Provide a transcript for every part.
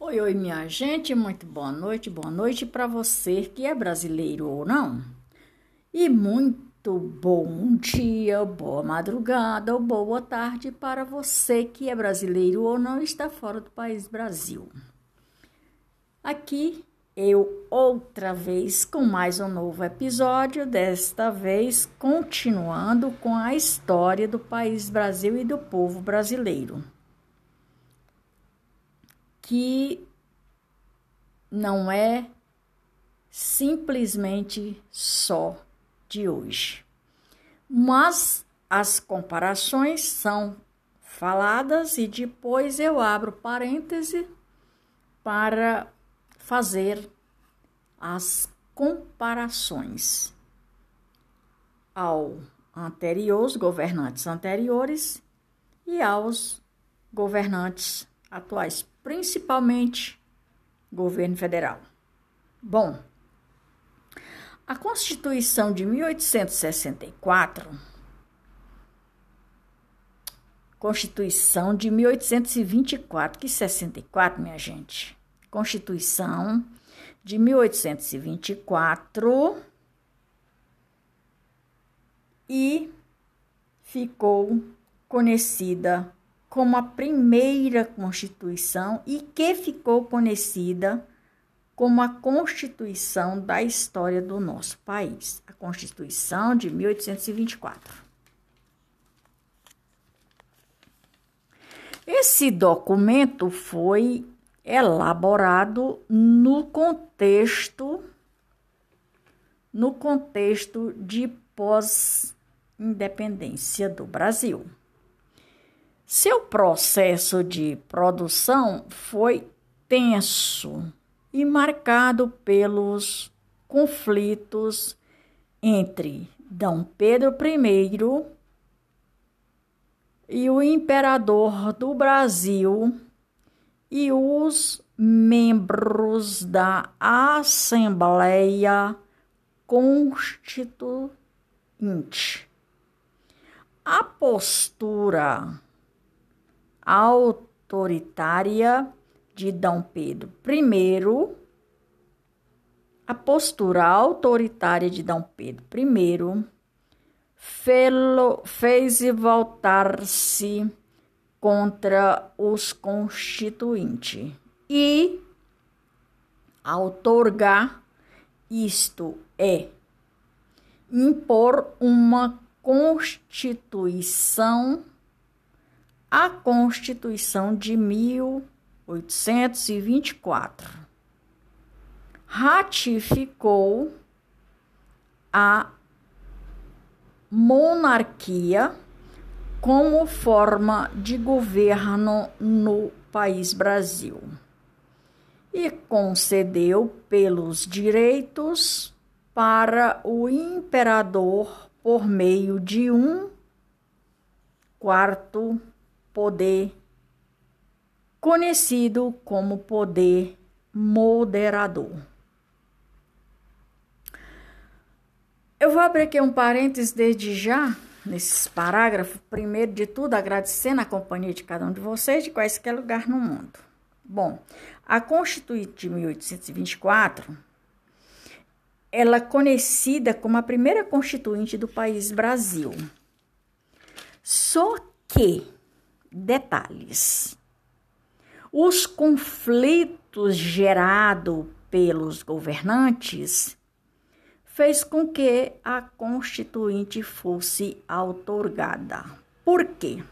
Oi, oi, minha gente, muito boa noite, boa noite para você que é brasileiro ou não. E muito bom dia, boa madrugada ou boa tarde para você que é brasileiro ou não está fora do país Brasil. Aqui eu outra vez com mais um novo episódio, desta vez continuando com a história do país Brasil e do povo brasileiro que não é simplesmente só de hoje. Mas as comparações são faladas e depois eu abro parêntese para fazer as comparações ao anterior, os governantes anteriores e aos governantes atuais principalmente governo federal. Bom, a Constituição de 1864, Constituição de 1824, que 64, minha gente. Constituição de 1824 e ficou conhecida como a primeira Constituição e que ficou conhecida como a Constituição da história do nosso país, a Constituição de 1824. Esse documento foi elaborado no contexto no contexto de pós-independência do Brasil. Seu processo de produção foi tenso e marcado pelos conflitos entre D. Pedro I e o imperador do Brasil e os membros da Assembleia Constituinte. A postura autoritária de D. Pedro I, a postura autoritária de D. Pedro I fez voltar-se contra os constituintes e outorgar, isto é, impor uma constituição a Constituição de 1824 ratificou a monarquia como forma de governo no país Brasil e concedeu pelos direitos para o imperador por meio de um quarto poder conhecido como poder moderador. Eu vou abrir aqui um parênteses desde já, nesses parágrafos. Primeiro de tudo, agradecendo a companhia de cada um de vocês de quaisquer lugar no mundo. Bom, a Constituinte de 1824, ela é conhecida como a primeira constituinte do país Brasil. Só que detalhes. Os conflitos gerados pelos governantes fez com que a Constituinte fosse outorgada. Por quê?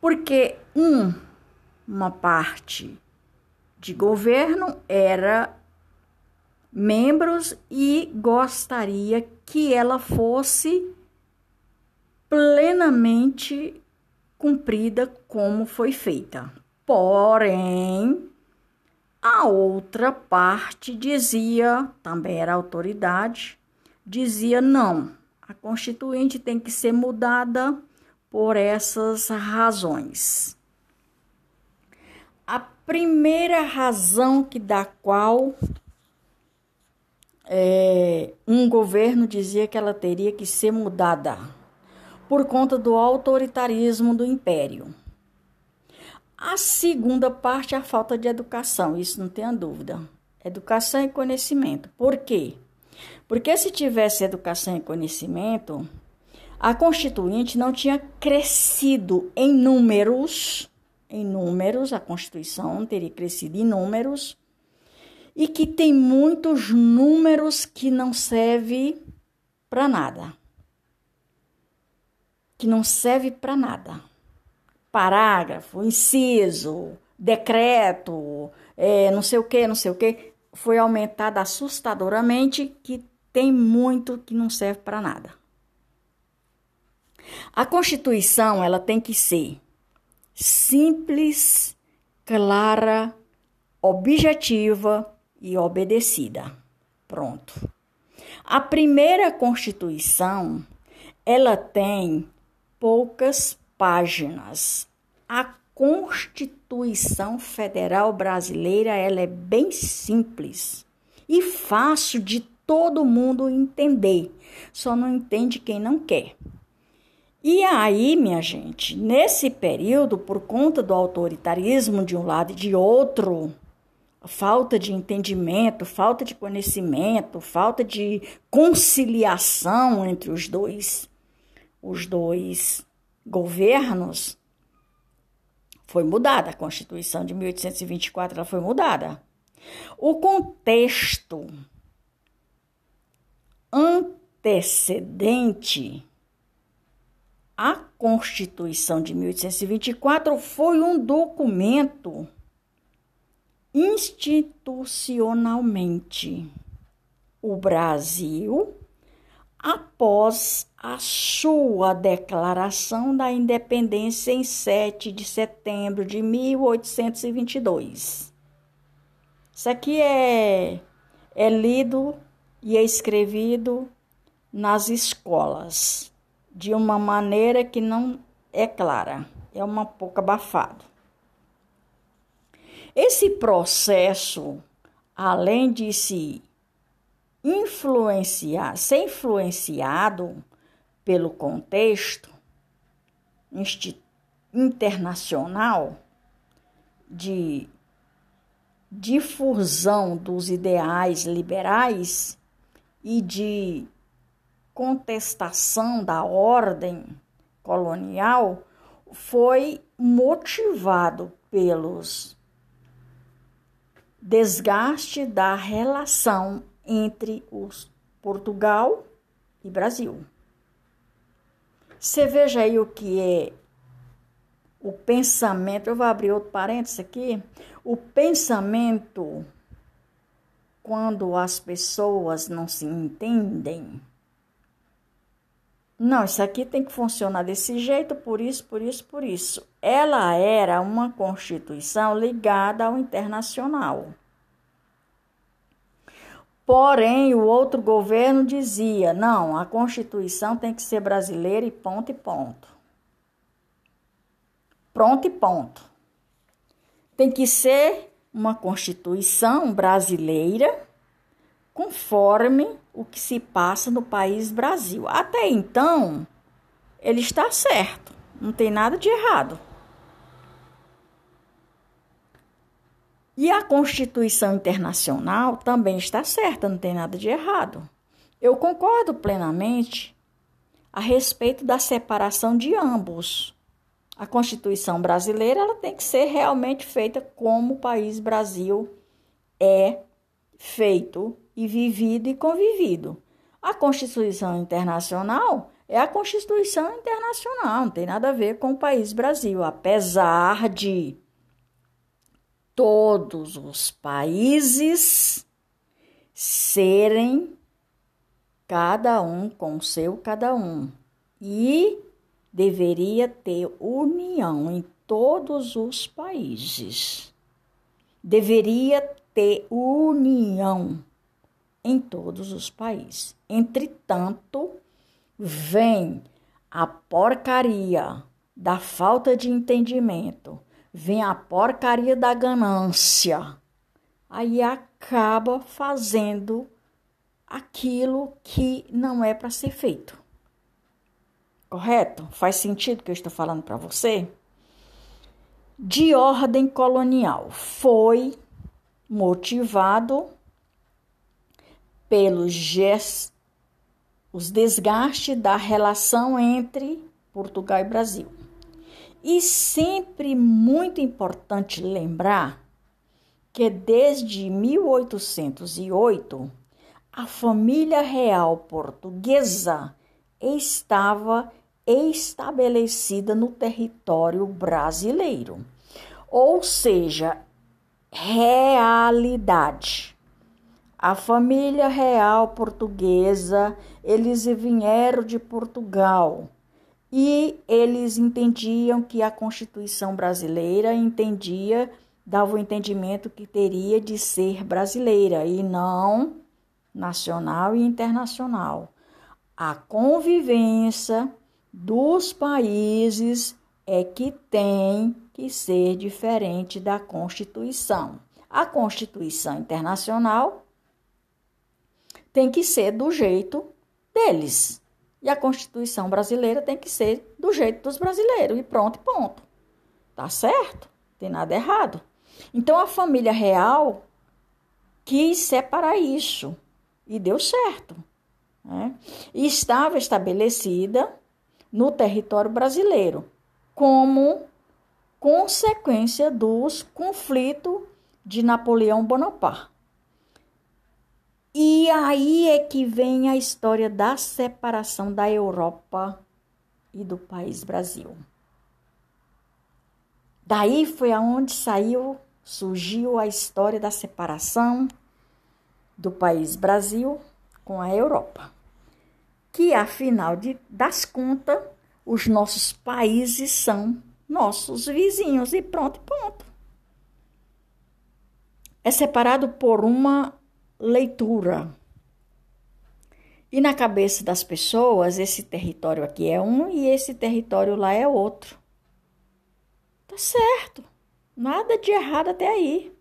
Porque um, uma parte de governo era membros e gostaria que ela fosse plenamente cumprida como foi feita. Porém, a outra parte dizia, também era autoridade, dizia não, a Constituinte tem que ser mudada por essas razões. A primeira razão que da qual é, um governo dizia que ela teria que ser mudada por conta do autoritarismo do império. A segunda parte é a falta de educação, isso não tenha dúvida. Educação e conhecimento. Por quê? Porque se tivesse educação e conhecimento, a Constituinte não tinha crescido em números, em números, a Constituição teria crescido em números, e que tem muitos números que não serve para nada. Que não serve para nada. Parágrafo, inciso, decreto, é, não sei o que, não sei o que, foi aumentado assustadoramente que tem muito que não serve para nada. A Constituição ela tem que ser simples, clara, objetiva e obedecida. Pronto. A primeira Constituição, ela tem poucas páginas. A Constituição Federal Brasileira, ela é bem simples e fácil de todo mundo entender. Só não entende quem não quer. E aí, minha gente, nesse período, por conta do autoritarismo de um lado e de outro, falta de entendimento, falta de conhecimento, falta de conciliação entre os dois, os dois governos, foi mudada. A Constituição de 1824 ela foi mudada. O contexto antecedente a Constituição de 1824 foi um documento institucionalmente. O Brasil, após a sua declaração da independência em 7 de setembro de 1822. Isso aqui é, é lido e é escrevido nas escolas de uma maneira que não é clara, é uma pouco abafado. Esse processo, além de se influenciar, ser influenciado pelo contexto internacional de difusão dos ideais liberais e de contestação da ordem colonial foi motivado pelos desgaste da relação entre os Portugal e Brasil. Você veja aí o que é o pensamento. Eu vou abrir outro parênteses aqui. O pensamento, quando as pessoas não se entendem, não, isso aqui tem que funcionar desse jeito, por isso, por isso, por isso. Ela era uma constituição ligada ao internacional. Porém, o outro governo dizia: não, a Constituição tem que ser brasileira e ponto e ponto. Pronto e ponto. Tem que ser uma Constituição brasileira conforme o que se passa no país Brasil. Até então, ele está certo, não tem nada de errado. E a Constituição Internacional também está certa, não tem nada de errado. Eu concordo plenamente a respeito da separação de ambos. A Constituição brasileira ela tem que ser realmente feita como o país Brasil é feito e vivido e convivido. A Constituição Internacional é a Constituição Internacional, não tem nada a ver com o país Brasil, apesar de todos os países serem cada um com seu cada um e deveria ter união em todos os países. Deveria ter união em todos os países. Entretanto, vem a porcaria da falta de entendimento, vem a porcaria da ganância. Aí acaba fazendo aquilo que não é para ser feito. Correto? Faz sentido o que eu estou falando para você? de ordem colonial. Foi motivado pelos gestos, os desgastes da relação entre Portugal e Brasil. E sempre muito importante lembrar que desde 1808 a família real portuguesa estava estabelecida no território brasileiro. Ou seja, realidade. A família real portuguesa, eles vieram de Portugal e eles entendiam que a Constituição brasileira entendia, dava o entendimento que teria de ser brasileira e não nacional e internacional. A convivência dos países é que tem que ser diferente da Constituição. A Constituição internacional tem que ser do jeito deles. E a Constituição brasileira tem que ser do jeito dos brasileiros. E pronto, ponto. Tá certo? Tem nada errado. Então a família real quis separar isso. E deu certo. Né? E estava estabelecida no território brasileiro como consequência dos conflitos de Napoleão Bonaparte. E aí é que vem a história da separação da Europa e do país Brasil. Daí foi aonde saiu, surgiu a história da separação do país Brasil com a Europa. Que afinal de, das contas, os nossos países são nossos vizinhos e pronto, ponto. É separado por uma leitura. E na cabeça das pessoas, esse território aqui é um e esse território lá é outro. Tá certo. Nada de errado até aí.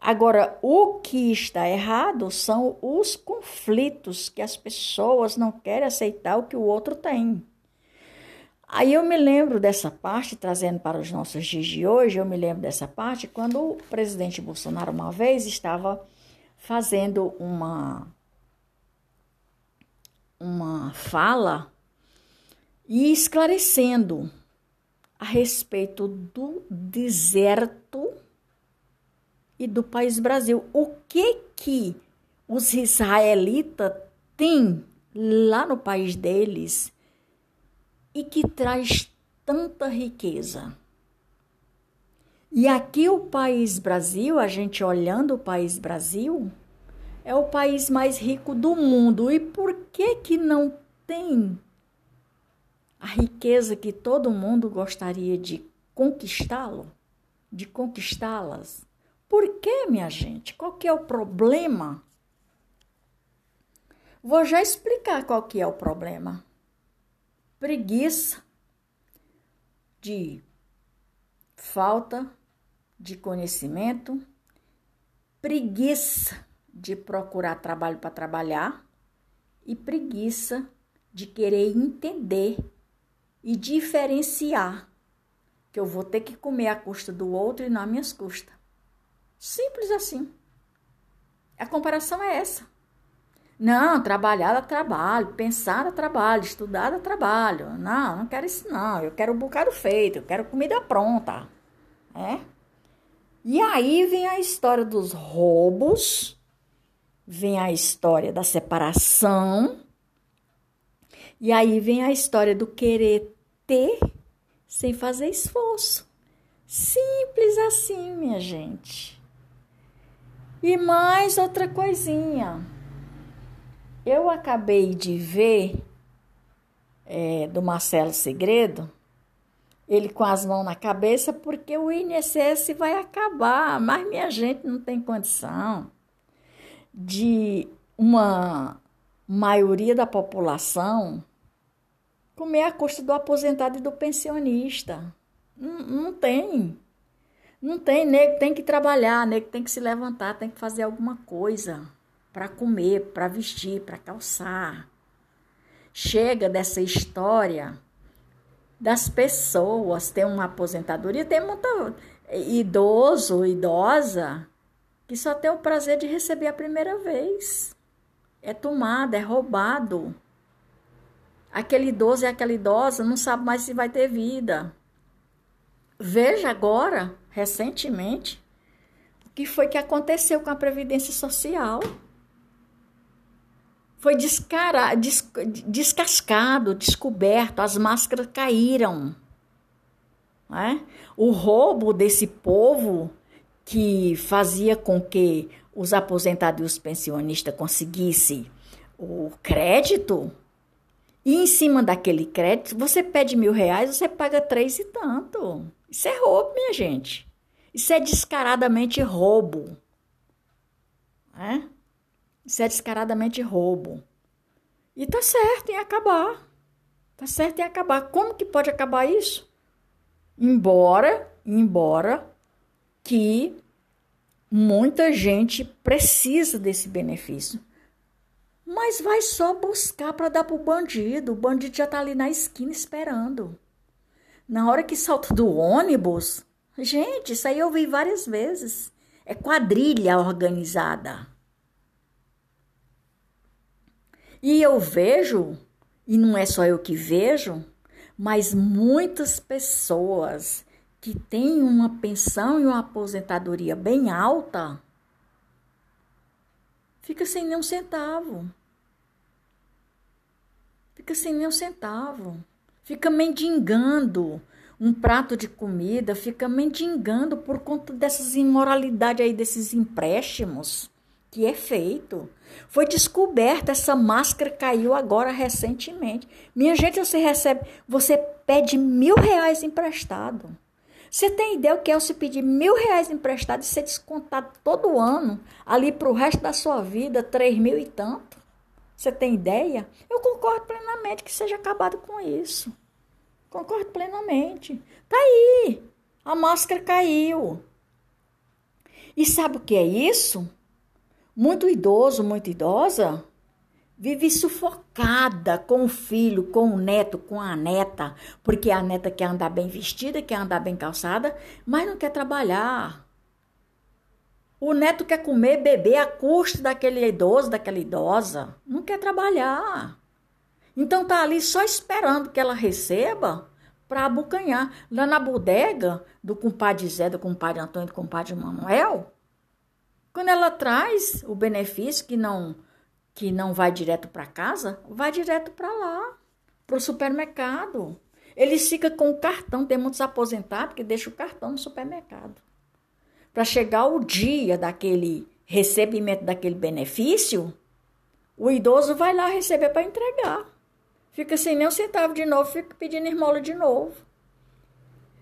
Agora, o que está errado são os conflitos que as pessoas não querem aceitar o que o outro tem. Aí eu me lembro dessa parte, trazendo para os nossos dias de hoje, eu me lembro dessa parte quando o presidente Bolsonaro uma vez estava fazendo uma uma fala e esclarecendo a respeito do deserto e do país Brasil. O que que os israelitas têm lá no país deles e que traz tanta riqueza? E aqui o país Brasil, a gente olhando o país Brasil, é o país mais rico do mundo. E por que que não tem a riqueza que todo mundo gostaria de conquistá-lo, de conquistá-las? Por que, minha gente? Qual que é o problema? Vou já explicar qual que é o problema. Preguiça de falta de conhecimento, preguiça de procurar trabalho para trabalhar e preguiça de querer entender e diferenciar que eu vou ter que comer à custa do outro e não às minhas custas. Simples assim. A comparação é essa. Não, trabalhar dá trabalho, pensar dá trabalho, estudar dá trabalho. Não, não quero isso não. Eu quero um bocado feito, eu quero comida pronta. É? E aí vem a história dos roubos, vem a história da separação, e aí vem a história do querer ter sem fazer esforço. Simples assim, minha gente. E mais outra coisinha. Eu acabei de ver é, do Marcelo Segredo ele com as mãos na cabeça, porque o INSS vai acabar, mas minha gente não tem condição de uma maioria da população comer a custa do aposentado e do pensionista. Não, não tem. Não tem, nego tem que trabalhar, nego tem que se levantar, tem que fazer alguma coisa para comer, para vestir, para calçar. Chega dessa história das pessoas ter uma aposentadoria. Tem muito idoso, idosa, que só tem o prazer de receber a primeira vez. É tomado, é roubado. Aquele idoso e aquela idosa não sabe mais se vai ter vida. Veja agora, recentemente, o que foi que aconteceu com a Previdência Social. Foi descara, des, descascado, descoberto, as máscaras caíram. Né? O roubo desse povo que fazia com que os aposentados e os pensionistas conseguissem o crédito, e em cima daquele crédito, você pede mil reais, você paga três e tanto. Isso é roubo, minha gente. Isso é descaradamente roubo. É? Isso é descaradamente roubo. E tá certo em acabar. Tá certo em acabar. Como que pode acabar isso? Embora, embora que muita gente precisa desse benefício. Mas vai só buscar para dar pro bandido. O bandido já tá ali na esquina esperando. Na hora que salta do ônibus, gente, isso aí eu vi várias vezes. É quadrilha organizada. E eu vejo, e não é só eu que vejo, mas muitas pessoas que têm uma pensão e uma aposentadoria bem alta fica sem nem um centavo. Fica sem nem um centavo. Fica mendigando um prato de comida, fica mendigando por conta dessas imoralidades aí, desses empréstimos que é feito. Foi descoberta, essa máscara caiu agora recentemente. Minha gente, você recebe, você pede mil reais emprestado. Você tem ideia o que é você pedir mil reais emprestado e ser descontado todo ano, ali para o resto da sua vida, três mil e tanto? Você tem ideia? Eu concordo plenamente que seja acabado com isso. Concordo plenamente. Tá aí. A máscara caiu. E sabe o que é isso? Muito idoso, muito idosa, vive sufocada com o filho, com o neto, com a neta, porque a neta quer andar bem vestida, quer andar bem calçada, mas não quer trabalhar. O neto quer comer, beber a custa daquele idoso, daquela idosa, não quer trabalhar. Então tá ali só esperando que ela receba para abocanhar. Lá na bodega do compadre Zé, do compadre Antônio, do compadre Manuel, quando ela traz o benefício que não que não vai direto para casa, vai direto para lá, para o supermercado. Eles ficam com o cartão, tem muitos aposentados que deixam o cartão no supermercado. Para chegar o dia daquele recebimento daquele benefício, o idoso vai lá receber para entregar. Fica sem nem um centavo de novo, fica pedindo esmola de novo.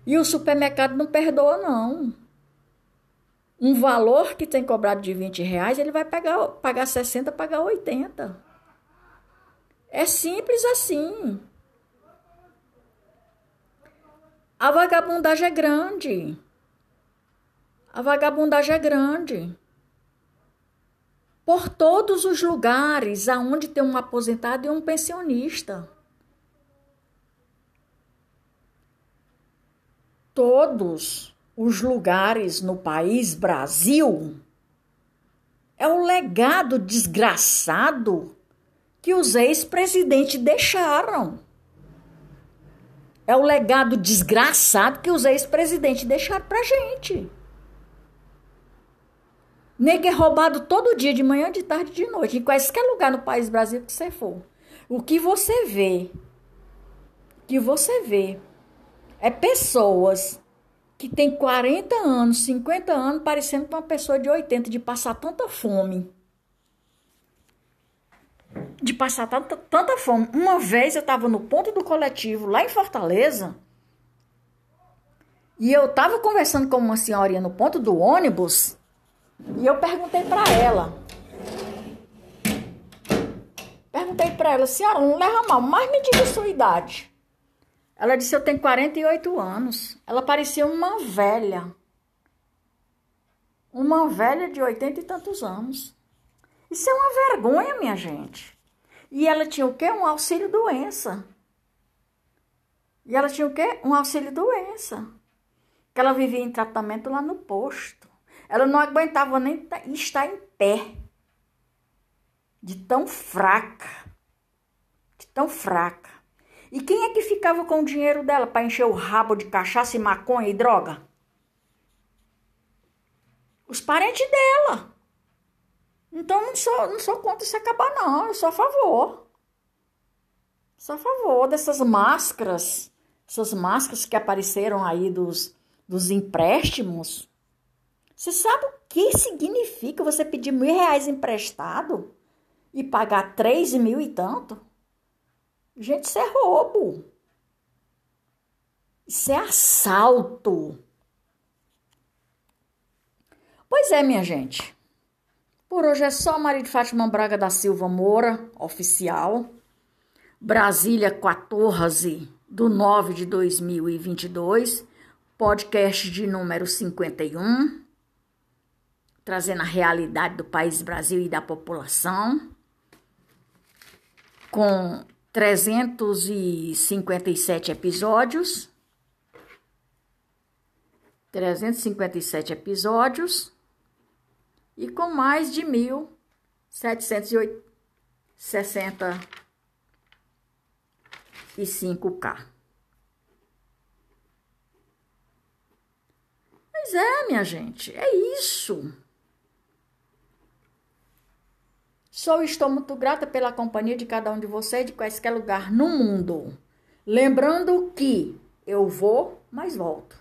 E o supermercado não perdoa, não um valor que tem cobrado de 20 reais, ele vai pagar, pagar 60, pagar 80. É simples assim. A vagabundagem é grande. A vagabundagem é grande. Por todos os lugares aonde tem um aposentado e um pensionista. Todos os lugares no país Brasil é o legado desgraçado que os ex-presidentes deixaram. É o legado desgraçado que os ex-presidentes deixaram pra gente. Nego é roubado todo dia, de manhã, de tarde, de noite, em qualquer lugar no país Brasil que você for. O que você vê, que você vê, é pessoas que tem 40 anos, 50 anos, parecendo com uma pessoa de 80, de passar tanta fome. De passar tanta, tanta fome. Uma vez eu estava no ponto do coletivo, lá em Fortaleza, e eu estava conversando com uma senhorinha no ponto do ônibus, e eu perguntei para ela. Perguntei para ela, senhora, não leva mal, mas me diga a sua idade. Ela disse: Eu tenho 48 anos. Ela parecia uma velha. Uma velha de 80 e tantos anos. Isso é uma vergonha, minha gente. E ela tinha o quê? Um auxílio doença. E ela tinha o quê? Um auxílio doença. Que ela vivia em tratamento lá no posto. Ela não aguentava nem estar em pé. De tão fraca. De tão fraca. E quem é que ficava com o dinheiro dela para encher o rabo de cachaça e maconha e droga? Os parentes dela. Então não sou, não sou contra se acabar, não. Eu sou a favor. Sou a favor dessas máscaras. Essas máscaras que apareceram aí dos, dos empréstimos. Você sabe o que significa você pedir mil reais emprestado e pagar três mil e tanto? Gente, isso é roubo. Isso é assalto. Pois é, minha gente. Por hoje é só Maria de Fátima Braga da Silva Moura, oficial. Brasília 14 do 9 de 2022, podcast de número 51, trazendo a realidade do país Brasil e da população, com 357 episódios. 357 episódios e com mais de 1.765K. Mas é, minha gente, é isso. Sou e estou muito grata pela companhia de cada um de vocês de quaisquer lugar no mundo. Lembrando que eu vou, mas volto.